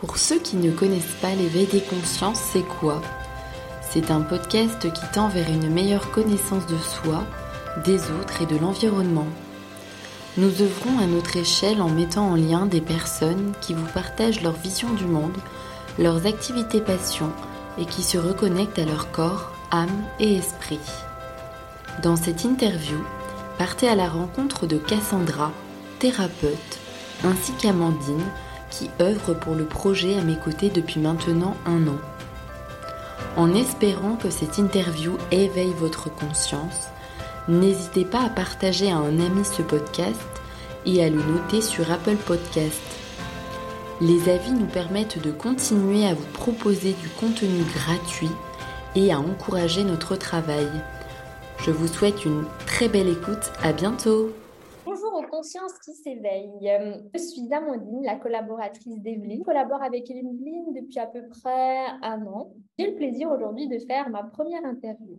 Pour ceux qui ne connaissent pas l'éveil des consciences, c'est quoi? C'est un podcast qui tend vers une meilleure connaissance de soi, des autres et de l'environnement. Nous œuvrons à notre échelle en mettant en lien des personnes qui vous partagent leur vision du monde, leurs activités passions et qui se reconnectent à leur corps, âme et esprit. Dans cette interview, partez à la rencontre de Cassandra, thérapeute, ainsi qu'Amandine, qui œuvre pour le projet à mes côtés depuis maintenant un an. En espérant que cette interview éveille votre conscience, n'hésitez pas à partager à un ami ce podcast et à le noter sur Apple Podcast. Les avis nous permettent de continuer à vous proposer du contenu gratuit et à encourager notre travail. Je vous souhaite une très belle écoute, à bientôt conscience qui s'éveille. Euh, je suis Amandine, la collaboratrice d'Evelyne. Je collabore avec Evelyne depuis à peu près un an. J'ai le plaisir aujourd'hui de faire ma première interview.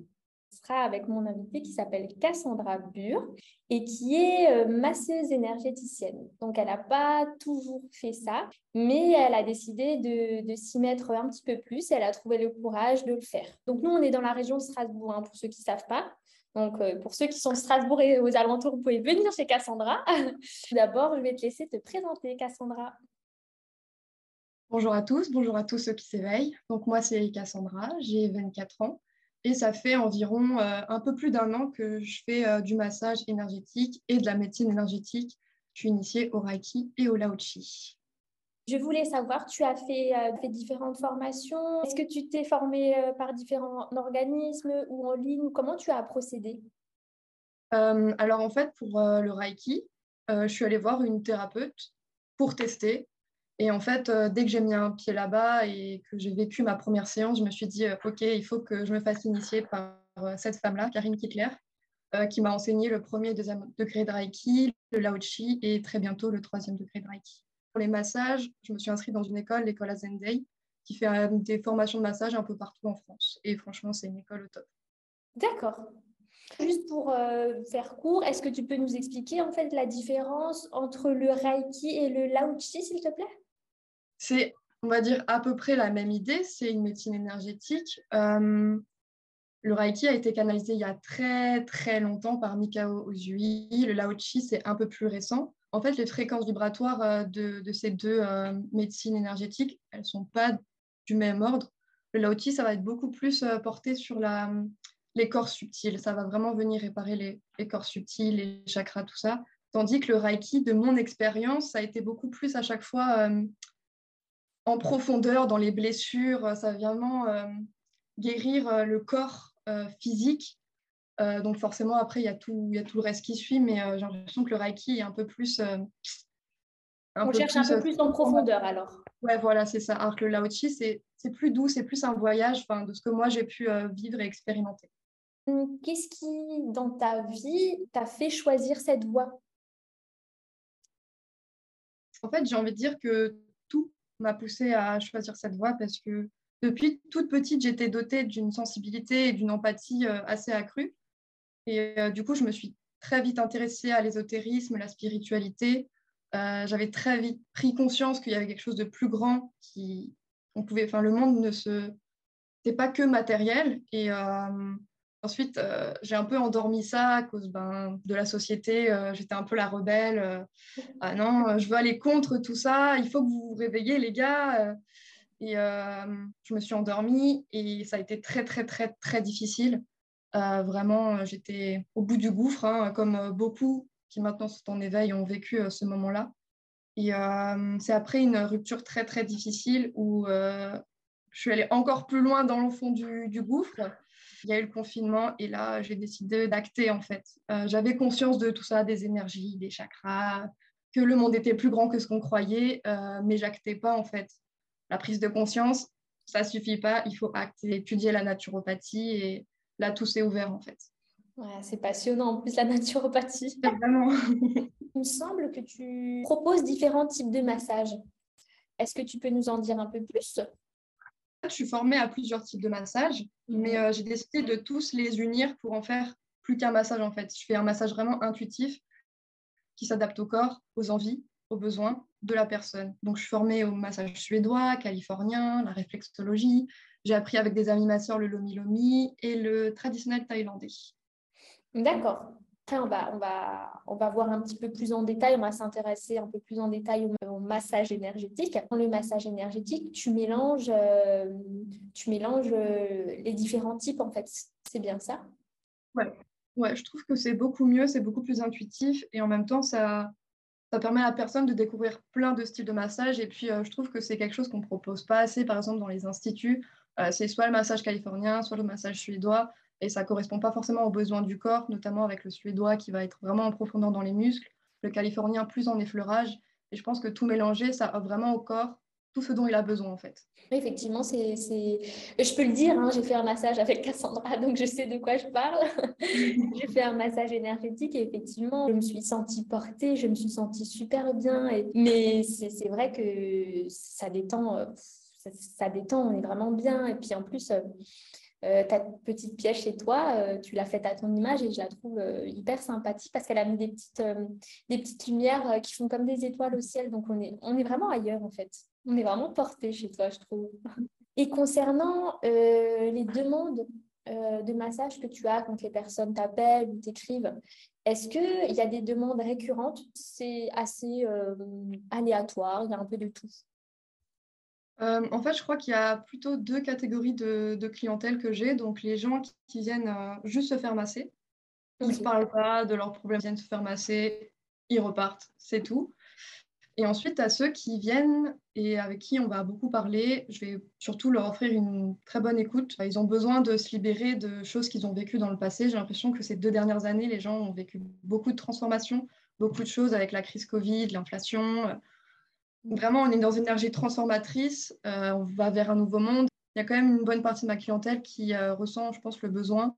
Ce sera avec mon invitée qui s'appelle Cassandra Bure et qui est euh, masseuse énergéticienne. Donc, elle n'a pas toujours fait ça, mais elle a décidé de, s'y mettre un petit peu plus. Et elle a trouvé le courage de le faire. Donc, nous, on est dans la région de Strasbourg, hein, pour ceux qui ne savent pas. Donc, euh, pour ceux qui sont Strasbourg et aux alentours, vous pouvez venir chez Cassandra. D'abord, je vais te laisser te présenter, Cassandra. Bonjour à tous, bonjour à tous ceux qui s'éveillent. Donc, moi, c'est Cassandra, j'ai 24 ans et ça fait environ euh, un peu plus d'un an que je fais euh, du massage énergétique et de la médecine énergétique. Je suis initiée au Reiki et au Lao-Chi. Je voulais savoir, tu as fait, euh, fait différentes formations. Est-ce que tu t'es formé euh, par différents organismes ou en ligne? Comment tu as procédé? Euh, Alors en fait, pour le Reiki, je suis allée voir une thérapeute pour tester. Et en fait, dès que j'ai mis un pied là-bas et que j'ai vécu ma première séance, je me suis dit, OK, il faut que je me fasse initier par cette femme-là, Karine Kittler, qui m'a enseigné le premier et deuxième degré de Reiki, le Lao-Chi et très bientôt le troisième degré de Reiki. Pour les massages, je me suis inscrite dans une école, l'école Azendei, qui fait euh, des formations de massage un peu partout en France. Et franchement, c'est une école au top. D'accord. Juste pour euh, faire court, est-ce que tu peux nous expliquer en fait la différence entre le Reiki et le Lao-Chi, s'il te plaît? C'est, on va dire, à peu près la même idée. C'est une médecine énergétique. Euh, le Reiki a été canalisé il y a très très longtemps par Mikao Uzui. Le Lao-Chi, c'est un peu plus récent. En fait, les fréquences vibratoires euh, de, ces deux euh, médecines énergétiques, elles ne sont pas du même ordre. Le Lao-Chi, ça va être beaucoup plus euh, porté sur les corps subtils. Ça va vraiment venir réparer les, corps subtils, les chakras, tout ça. Tandis que le Reiki, de mon expérience, ça a été beaucoup plus à chaque fois en profondeur dans les blessures. Ça vient vraiment guérir le corps physique euh, donc forcément, après, il y, a tout, il y a tout le reste qui suit, mais euh, j'ai l'impression que le Reiki est un peu plus... Euh, On cherche un peu plus en profondeur alors. Ouais, voilà, c'est ça. Alors que le Lao-Chi, c'est plus doux, c'est plus un voyage de ce que moi j'ai pu vivre et expérimenter. Hum, qu'est-ce qui, dans ta vie, t'a fait choisir cette voie? En fait, j'ai envie de dire que tout m'a poussé à choisir cette voie parce que depuis toute petite, j'étais dotée d'une sensibilité et d'une empathie assez accrue. Et euh, du coup, je me suis très vite intéressée à l'ésotérisme, la spiritualité. Euh, j'avais très vite pris conscience qu'il y avait quelque chose de plus grand qui on pouvait enfin le monde ne se c'est pas que matériel. Et euh, ensuite j'ai un peu endormi ça à cause ben, de la société. J'étais un peu la rebelle. Ah non je veux aller contre tout ça. Il faut que vous vous réveillez les gars. Et je me suis endormie et ça a été très très très très difficile euh, vraiment, euh, j'étais au bout du gouffre, hein, comme euh, beaucoup qui maintenant sont en éveil ont vécu ce moment-là. Et c'est après une rupture très très difficile où je suis allée encore plus loin dans le fond du, du, gouffre. Il y a eu le confinement et là, j'ai décidé d'acter en fait. J'avais conscience de tout ça, des énergies, des chakras, que le monde était plus grand que ce qu'on croyait, mais j'actais pas en fait. La prise de conscience, ça suffit pas, il faut acter, étudier la naturopathie et là, tout s'est ouvert en fait. Ouais, c'est passionnant en plus la naturopathie. Vraiment. Il me semble que tu proposes différents types de massages. Est-ce que tu peux nous en dire un peu plus? Je suis formée à plusieurs types de massages, mhm. mais euh, j'ai décidé de tous les unir pour en faire plus qu'un massage en fait. Je fais un massage vraiment intuitif qui s'adapte au corps, aux envies, aux besoins. De la personne. Donc, je suis formée au massage suédois, californien, la réflexologie. J'ai appris avec des amis masseurs le lomi lomi et le traditionnel thaïlandais. D'accord. On va, on, va, on va voir un petit peu plus en détail, on va s'intéresser un peu plus en détail au, massage énergétique. Dans le massage énergétique, tu mélanges, euh, tu mélanges euh, les différents types, en fait. C'est bien ça? Ouais. ouais, je trouve que c'est beaucoup mieux, c'est beaucoup plus intuitif et en même temps, ça, ça permet à la personne de découvrir plein de styles de massage. Et puis, euh, je trouve que c'est quelque chose qu'on ne propose pas assez, par exemple, dans les instituts. c'est soit le massage californien, soit le massage suédois et ça ne correspond pas forcément aux besoins du corps, notamment avec le suédois qui va être vraiment en profondeur dans les muscles, le californien plus en effleurage. Et je pense que tout mélanger, ça offre vraiment au corps tout ce dont il a besoin en fait. Effectivement, c'est, je peux le dire, hein, j'ai fait un massage avec Cassandra, donc je sais de quoi je parle. j'ai fait un massage énergétique et effectivement, je me suis sentie portée, je me suis sentie super bien. Et... Mais c'est, vrai que ça détend, euh, ça, ça, détend, on est vraiment bien. Et puis en plus, euh, euh, ta petite pièce chez toi, euh, tu l'as faite à ton image et je la trouve euh, hyper sympathique parce qu'elle a mis des petites, des petites lumières qui font comme des étoiles au ciel. Donc, on est, on est vraiment ailleurs, en fait. On est vraiment porté chez toi, je trouve. Et concernant les demandes de massage que tu as quand les personnes t'appellent ou t'écrivent, est-ce qu'il y a des demandes récurrentes? C'est assez aléatoire, il y a un peu de tout. Euh, en fait, je crois qu'il y a plutôt deux catégories de, clientèle que j'ai. Donc, les gens qui, viennent euh, juste se faire masser. Ils ne parlent pas de leurs problèmes, ils viennent se faire masser, ils repartent, c'est tout. Et ensuite, à ceux qui viennent et avec qui on va beaucoup parler, je vais surtout leur offrir une très bonne écoute. Ils ont besoin de se libérer de choses qu'ils ont vécues dans le passé. J'ai l'impression que ces deux dernières années, les gens ont vécu beaucoup de transformations, beaucoup de choses avec la crise Covid, l'inflation, Vraiment, on est dans une énergie transformatrice, euh, on va vers un nouveau monde. Il y a quand même une bonne partie de ma clientèle qui euh, ressent, je pense, le besoin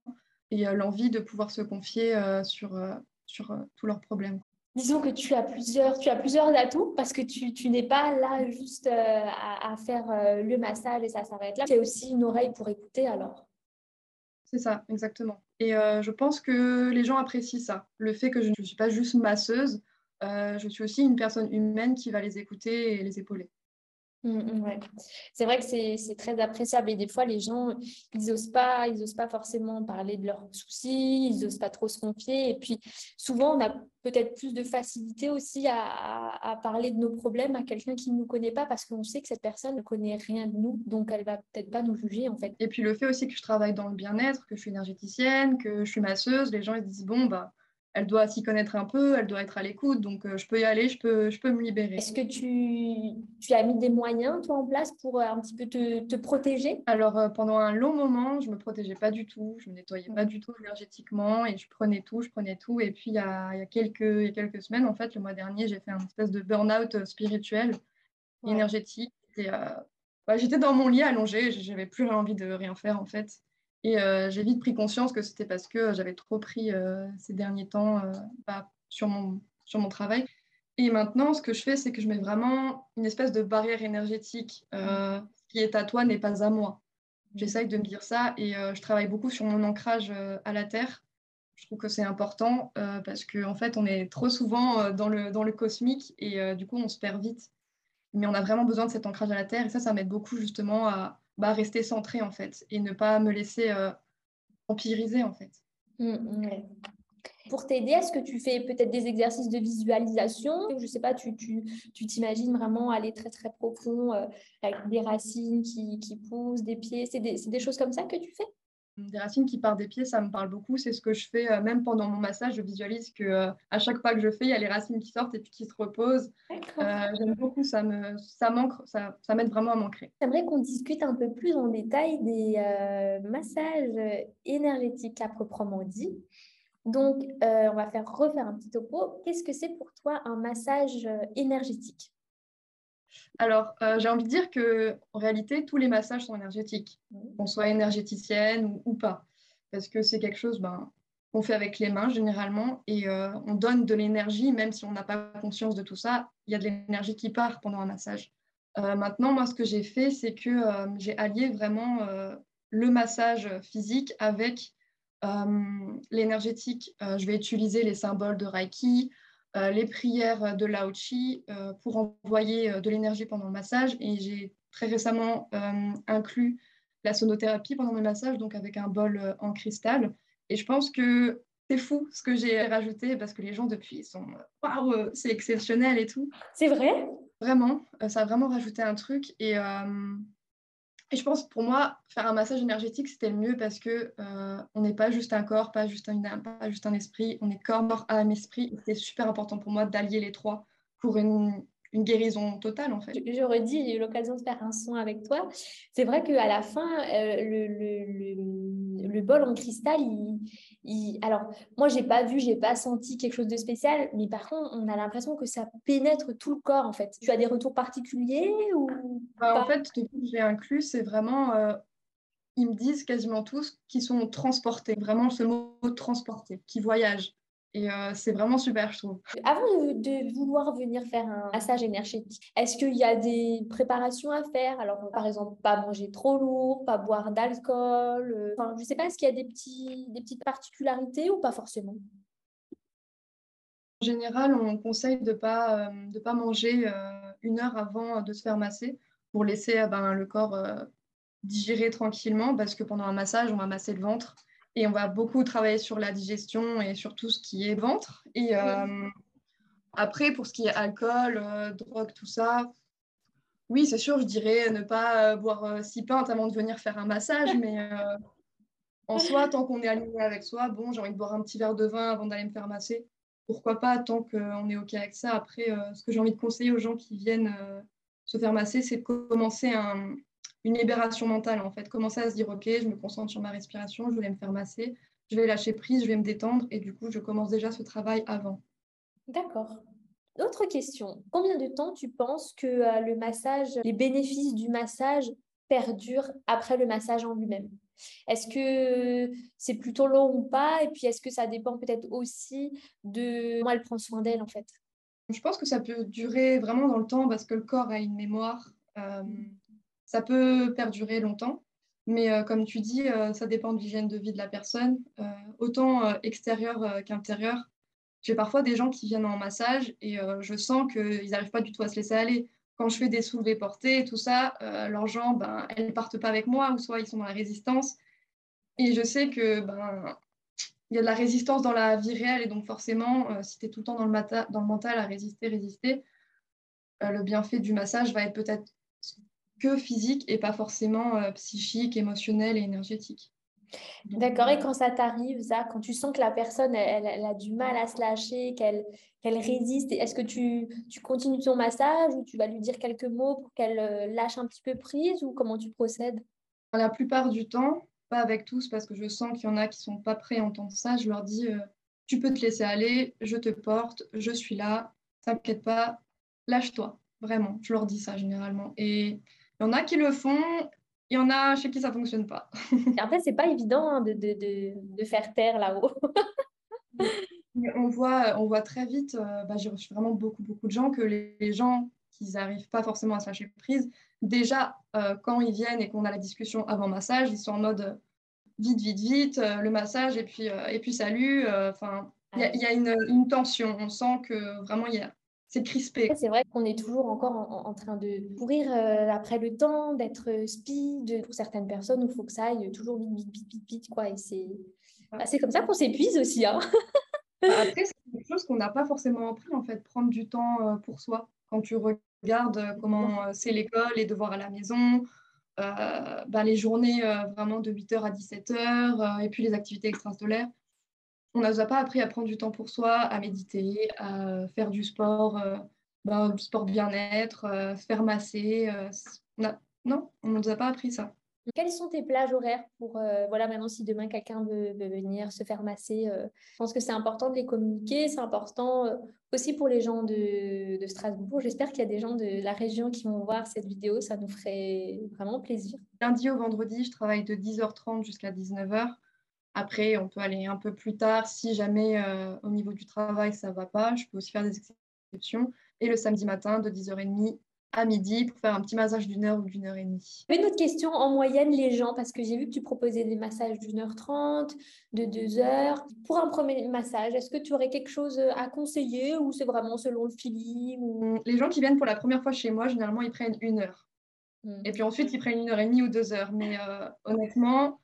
et euh, l'envie de pouvoir se confier sur, sur tous leurs problèmes. Disons que tu as plusieurs, tu atouts parce que tu, n'es pas là juste à, à, faire le massage et ça s'arrête là. Tu as aussi une oreille pour écouter alors. C'est ça, exactement. Et je pense que les gens apprécient ça. Le fait que je ne suis pas juste masseuse, euh, je suis aussi une personne humaine qui va les écouter et les épauler. Mmh, mmh, c'est vrai que c'est très appréciable et des fois les gens ils n'osent pas ils osent pas forcément parler de leurs soucis ils n'osent pas trop se confier. Et puis souvent on a peut-être plus de facilité aussi à, parler de nos problèmes à quelqu'un qui ne nous connaît pas parce qu'on sait que cette personne ne connaît rien de nous donc elle va peut-être pas nous juger en fait. Et puis le fait aussi que je travaille dans le bien-être que je suis énergéticienne que je suis masseuse les gens ils disent bon bah elle doit s'y connaître un peu, elle doit être à l'écoute, donc euh, je peux y aller, je peux, je peux me libérer. Est-ce que tu, tu, as mis des moyens, toi, en place pour euh, un petit peu te, te protéger? Alors, euh, pendant un long moment, je ne me protégeais pas du tout, je ne me nettoyais pas du tout énergétiquement et je prenais tout, je prenais tout. Et puis, il y a, il y a quelques, il y a quelques semaines, en fait, le mois dernier, j'ai fait un espèce de burn-out spirituel, énergétique. Et, bah, j'étais dans mon lit allongée, j'avais plus envie de rien faire, en fait. Et euh, j'ai vite pris conscience que c'était parce que j'avais trop pris euh, ces derniers temps euh, bah, sur, mon, sur mon travail. Et maintenant, ce que je fais, c'est que je mets vraiment une espèce de barrière énergétique. ce qui est à toi n'est pas à moi. J'essaye de me dire ça et je travaille beaucoup sur mon ancrage à la Terre. Je trouve que c'est important parce qu'en en fait, on est trop souvent dans, le, dans le cosmique et du coup, on se perd vite. Mais on a vraiment besoin de cet ancrage à la Terre et ça, ça m'aide beaucoup justement à, bah, rester centré en fait et ne pas me laisser euh, empiriser en fait. Mmh, mmh, Pour t'aider, est-ce que tu fais peut-être des exercices de visualisation Je ne sais pas, tu t'imagines vraiment aller très très profond euh, avec des racines qui, qui poussent, des pieds? C'est des, des choses comme ça que tu fais? Des racines qui partent des pieds, ça me parle beaucoup. C'est ce que je fais euh, même pendant mon massage. Je visualise que euh, à chaque pas que je fais, il y a les racines qui sortent et puis qui se reposent. Euh, j'aime beaucoup. Ça me, ça manque, ça, ça m'aide vraiment à m'ancrer. J'aimerais qu'on discute un peu plus en détail des massages énergétiques à proprement dit. Donc, on va faire refaire un petit topo. Qu'est-ce que c'est pour toi un massage énergétique? Alors, euh, j'ai envie de dire que en réalité, tous les massages sont énergétiques, qu'on soit énergéticienne ou, pas, parce que c'est quelque chose ben, qu'on fait avec les mains généralement et euh, on donne de l'énergie, même si on n'a pas conscience de tout ça, il y a de l'énergie qui part pendant un massage. Euh, maintenant, moi, ce que j'ai fait, c'est que j'ai allié vraiment le massage physique avec l'énergétique. je vais utiliser les symboles de Reiki, les prières de Lao Chi pour envoyer de l'énergie pendant le massage. Et j'ai très récemment inclus la sonothérapie pendant mes massages, donc avec un bol en cristal. Et je pense que c'est fou ce que j'ai rajouté parce que les gens depuis sont waouh, c'est exceptionnel et tout. C'est vrai? Vraiment, ça a vraiment rajouté un truc. Et, et je pense pour moi, faire un massage énergétique, c'était le mieux parce que on n'est pas juste un corps, pas juste un âme, pas juste un esprit, on est corps, âme, esprit. C'est super important pour moi d'allier les trois pour une, une guérison totale en fait. Je, redis, j'ai eu l'occasion de faire un son avec toi. C'est vrai qu'à la fin, euh, le, bol en cristal, il, alors moi j'ai pas vu, j'ai pas senti quelque chose de spécial, mais par contre on a l'impression que ça pénètre tout le corps en fait. Tu as des retours particuliers ou bah, En fait, j'ai inclus, c'est vraiment euh, ils me disent quasiment tous qu'ils sont transportés, vraiment ce mot transporté, qui voyagent. Et euh, c'est vraiment super, je trouve. Avant de, vouloir venir faire un massage énergétique, est-ce qu'il y a des préparations à faire? Alors, par exemple, pas manger trop lourd, pas boire d'alcool. Euh, enfin, je ne sais pas, est-ce qu'il y a des, petits, des petites particularités ou pas forcément? En général, on conseille de ne pas, euh, pas manger une heure avant de se faire masser pour laisser ben, le corps digérer tranquillement parce que pendant un massage, on va masser le ventre et on va beaucoup travailler sur la digestion et sur tout ce qui est ventre. Et euh, après, pour ce qui est alcool, euh, drogue, tout ça, oui, c'est sûr, je dirais ne pas euh, boire six pintes avant de venir faire un massage, mais en soi, tant qu'on est aligné avec soi, bon, j'ai envie de boire un petit verre de vin avant d'aller me faire masser. Pourquoi pas, tant qu'on est OK avec ça. Après, ce que j'ai envie de conseiller aux gens qui viennent se faire masser, c'est de commencer un, une libération mentale en fait. Commencer à se dire ok, je me concentre sur ma respiration, je vais me faire masser, je vais lâcher prise, je vais me détendre et du coup je commence déjà ce travail avant. D'accord. Autre question, combien de temps tu penses que euh, le massage, les bénéfices du massage perdurent après le massage en lui-même? Est-ce que c'est plutôt long ou pas? Et puis est-ce que ça dépend peut-être aussi de comment elle prend soin d'elle en fait? Je pense que ça peut durer vraiment dans le temps parce que le corps a une mémoire. Euh, ça peut perdurer longtemps, mais euh, comme tu dis, euh, ça dépend de l'hygiène de vie de la personne, euh, autant extérieur qu'intérieur. J'ai parfois des gens qui viennent en massage et je sens qu'ils n'arrivent pas du tout à se laisser aller. Quand je fais des soulevés portés et tout ça, leurs jambes, ben, elles ne partent pas avec moi, ou soit ils sont dans la résistance. Et je sais que ben, il y a de la résistance dans la vie réelle, et donc forcément, si tu es tout le temps dans le, dans le mental à résister, résister, le bienfait du massage va être peut-être que physique et pas forcément euh, psychique, émotionnel et énergétique. D'accord, et quand ça t'arrive, ça, quand tu sens que la personne, elle, a du mal à se lâcher, qu'elle qu'elle résiste, est-ce que tu, tu, continues ton massage ou tu vas lui dire quelques mots pour qu'elle euh, lâche un petit peu prise ou comment tu procèdes? La plupart du temps, pas avec tous, parce que je sens qu'il y en a qui sont pas prêts à entendre ça, je leur dis, euh, tu peux te laisser aller, je te porte, je suis là, t'inquiète pas, lâche-toi, vraiment, je leur dis ça généralement. Et il y en a qui le font, il y en a chez qui ça ne fonctionne pas. Après, ce n'est pas évident hein, de, de, de, faire taire là-haut. on, voit, on voit très vite, euh, bah, j'ai reçu vraiment beaucoup, beaucoup de gens, que les, gens qui n'arrivent pas forcément à se lâcher prise, déjà, euh, quand ils viennent et qu'on a la discussion avant massage, ils sont en mode euh, vite, vite, vite, le massage et puis, et puis salut. Enfin, il y, a, une, une tension. On sent que vraiment, il y a, c'est crispé. C'est vrai qu'on est toujours encore en, train de courir euh, après le temps, d'être euh, speed. Pour certaines personnes, il faut que ça aille toujours vite, vite, vite, vite, vite quoi. Et c'est bah, comme ça qu'on s'épuise aussi. Hein. Bah, après, c'est quelque chose qu'on n'a pas forcément appris, en fait, prendre du temps euh, pour soi. Quand tu regardes comment c'est l'école, les devoirs à la maison, bah, les journées vraiment de 8h à 17h, et puis les activités extrascolaires on ne nous a pas appris à prendre du temps pour soi, à méditer, à faire du sport, euh, ben, sport bien-être, euh, faire masser. Euh, non, on ne nous a pas appris ça. Quelles sont tes plages horaires pour, voilà, maintenant, si demain quelqu'un veut, venir se faire masser, je pense que c'est important de les communiquer, c'est important aussi pour les gens de, de Strasbourg. J'espère qu'il y a des gens de la région qui vont voir cette vidéo, ça nous ferait vraiment plaisir. Lundi au vendredi, je travaille de 10h30 jusqu'à 19h. Après, on peut aller un peu plus tard si jamais euh, au niveau du travail ça ne va pas. Je peux aussi faire des exceptions. Et le samedi matin de 10h30 à midi pour faire un petit massage d'une heure ou d'une heure et demie. Une autre question, en moyenne, les gens, parce que j'ai vu que tu proposais des massages d'une heure trente, de deux heures. Pour un premier massage, est-ce que tu aurais quelque chose à conseiller ou c'est vraiment selon le feeling hum, Les gens qui viennent pour la première fois chez moi, généralement, ils prennent une heure. Hum. Et puis ensuite, ils prennent une heure et demie ou deux heures. Mais euh, honnêtement,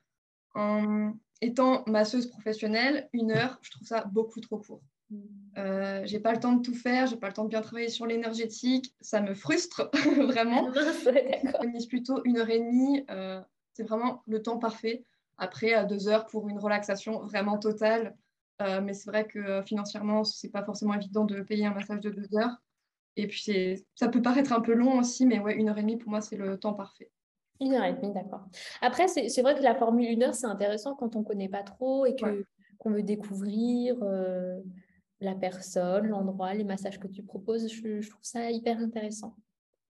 en étant masseuse professionnelle, une heure, je trouve ça beaucoup trop court. Euh, j'ai pas le temps de tout faire, j'ai pas le temps de bien travailler sur l'énergétique, ça me frustre vraiment. je mise plutôt une heure et demie, euh, c'est vraiment le temps parfait. Après, à deux heures pour une relaxation vraiment totale. Euh, mais c'est vrai que financièrement, c'est pas forcément évident de payer un massage de deux heures. Et puis, ça peut paraître un peu long aussi, mais ouais, une heure et demie, pour moi, c'est le temps parfait. Une heure et demie, d'accord. Après, c'est vrai que la formule une heure, c'est intéressant quand on ne connaît pas trop et qu'on veut découvrir la personne, l'endroit, les massages que tu proposes. Je, trouve ça hyper intéressant.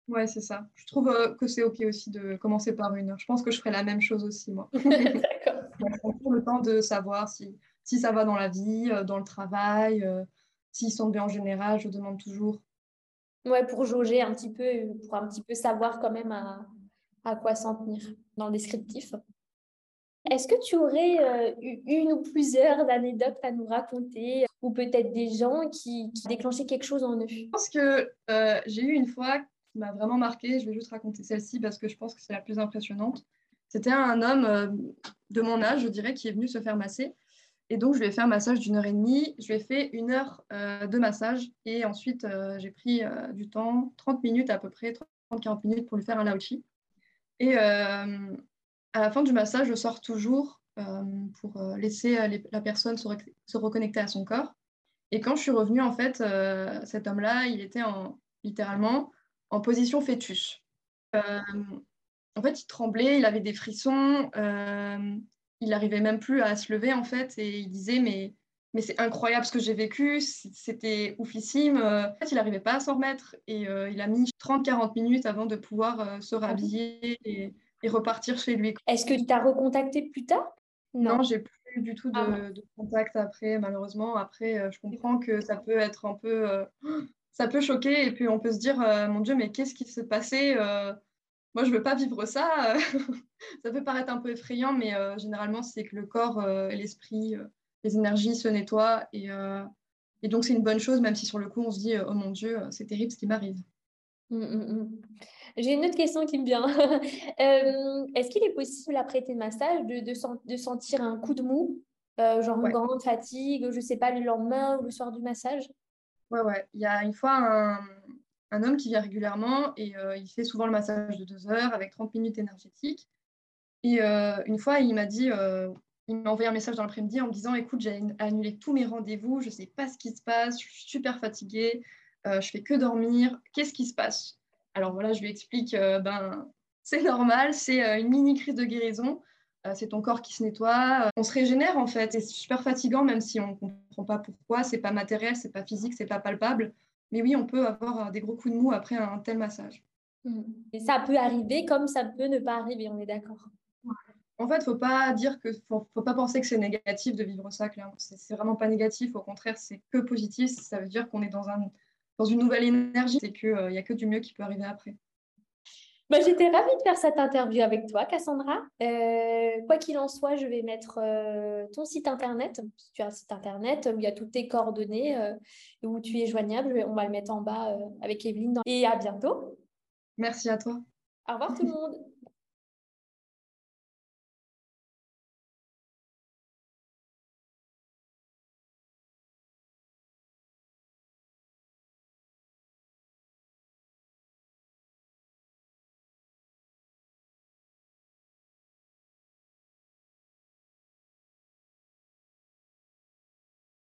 Ouais, c'est ça. Je trouve euh, que c'est OK aussi de commencer par une heure. Je pense que je ferai la même chose aussi, moi. D'accord. prend le temps de savoir si, si ça va dans la vie, euh, dans le travail, euh, s'ils sont bien en général. Je demande toujours. Ouais, pour jauger un petit peu, pour un petit peu savoir quand même à, à quoi s'en tenir dans le descriptif. Est-ce que tu aurais une ou plusieurs anecdotes à nous raconter ou peut-être des gens qui, qui déclenchaient quelque chose en eux? Je pense que euh, j'ai eu une fois qui m'a vraiment marqué. Je vais juste raconter celle-ci parce que je pense que c'est la plus impressionnante. C'était un homme euh, de mon âge, je dirais, qui est venu se faire masser. Et donc, je lui ai fait un massage d'une heure et demie. Je lui ai fait une heure euh, de massage. Et ensuite, j'ai pris du temps, 30 minutes à peu près, 30-40 minutes pour lui faire un laochi. Et à la fin du massage, je sors toujours euh, pour euh, laisser euh, la personne se, reconnecter à son corps. Et quand je suis revenue, en fait, cet homme-là, il était en, littéralement en position fœtus. en fait, il tremblait, il avait des frissons, il n'arrivait même plus à se lever, en fait, et il disait, mais mais c'est incroyable ce que j'ai vécu, c'était oufissime. En fait, il n'arrivait pas à s'en remettre et il a mis 30-40 minutes avant de pouvoir se rhabiller et, et, repartir chez lui. Est-ce que tu t'as recontacté plus tard? Non, j'ai plus du tout ah de, contact après, malheureusement. Après, euh, je comprends que ça peut être un peu. Euh, ça peut choquer et puis on peut se dire euh, Mon Dieu, mais qu'est-ce qui se passait Moi, je ne veux pas vivre ça. ça peut paraître un peu effrayant, mais généralement, c'est que le corps et l'esprit, les énergies se nettoient. Et, et donc, c'est une bonne chose, même si sur le coup, on se dit Oh mon Dieu, c'est terrible ce qui m'arrive. Mmh, mmh, mmh. J'ai une autre question qui me vient. Euh, est-ce qu'il est possible, après tes massages, de, de, sentir un coup de mou, euh, genre une grande fatigue, je ne sais pas, le lendemain ou le soir du massage? Ouais, ouais. Il y a une fois un, un homme qui vient régulièrement et euh, il fait souvent le massage de deux heures avec 30 minutes énergétiques. Et une fois, il m'a dit, il m'a envoyé un message dans l'après-midi en me disant Écoute, j'ai annulé tous mes rendez-vous, je ne sais pas ce qui se passe, je suis super fatiguée, je fais que dormir, qu'est-ce qui se passe? Alors voilà, je lui explique, euh, ben, c'est normal, c'est euh, une mini crise de guérison, euh, c'est ton corps qui se nettoie, on se régénère en fait, c'est super fatigant même si on ne comprend pas pourquoi, c'est pas matériel, c'est pas physique, c'est pas palpable, mais oui, on peut avoir des gros coups de mou après un tel massage. Mmh. Et ça peut arriver comme ça peut ne pas arriver, on est d'accord. En fait, faut pas dire que faut, faut pas penser que c'est négatif de vivre ça. Clairement, c'est vraiment pas négatif. Au contraire, c'est que positif. Ça veut dire qu'on est dans un dans une nouvelle énergie, c'est qu'il n'y a que du mieux qui peut arriver après. Bah, J'étais ravie de faire cette interview avec toi, Cassandra. Euh, quoi qu'il en soit, je vais mettre euh, ton site internet. Tu as un site internet où il y a toutes tes coordonnées, euh, où tu es joignable. On va le mettre en bas avec Evelyne. Et à bientôt. Merci à toi. Au revoir tout le monde.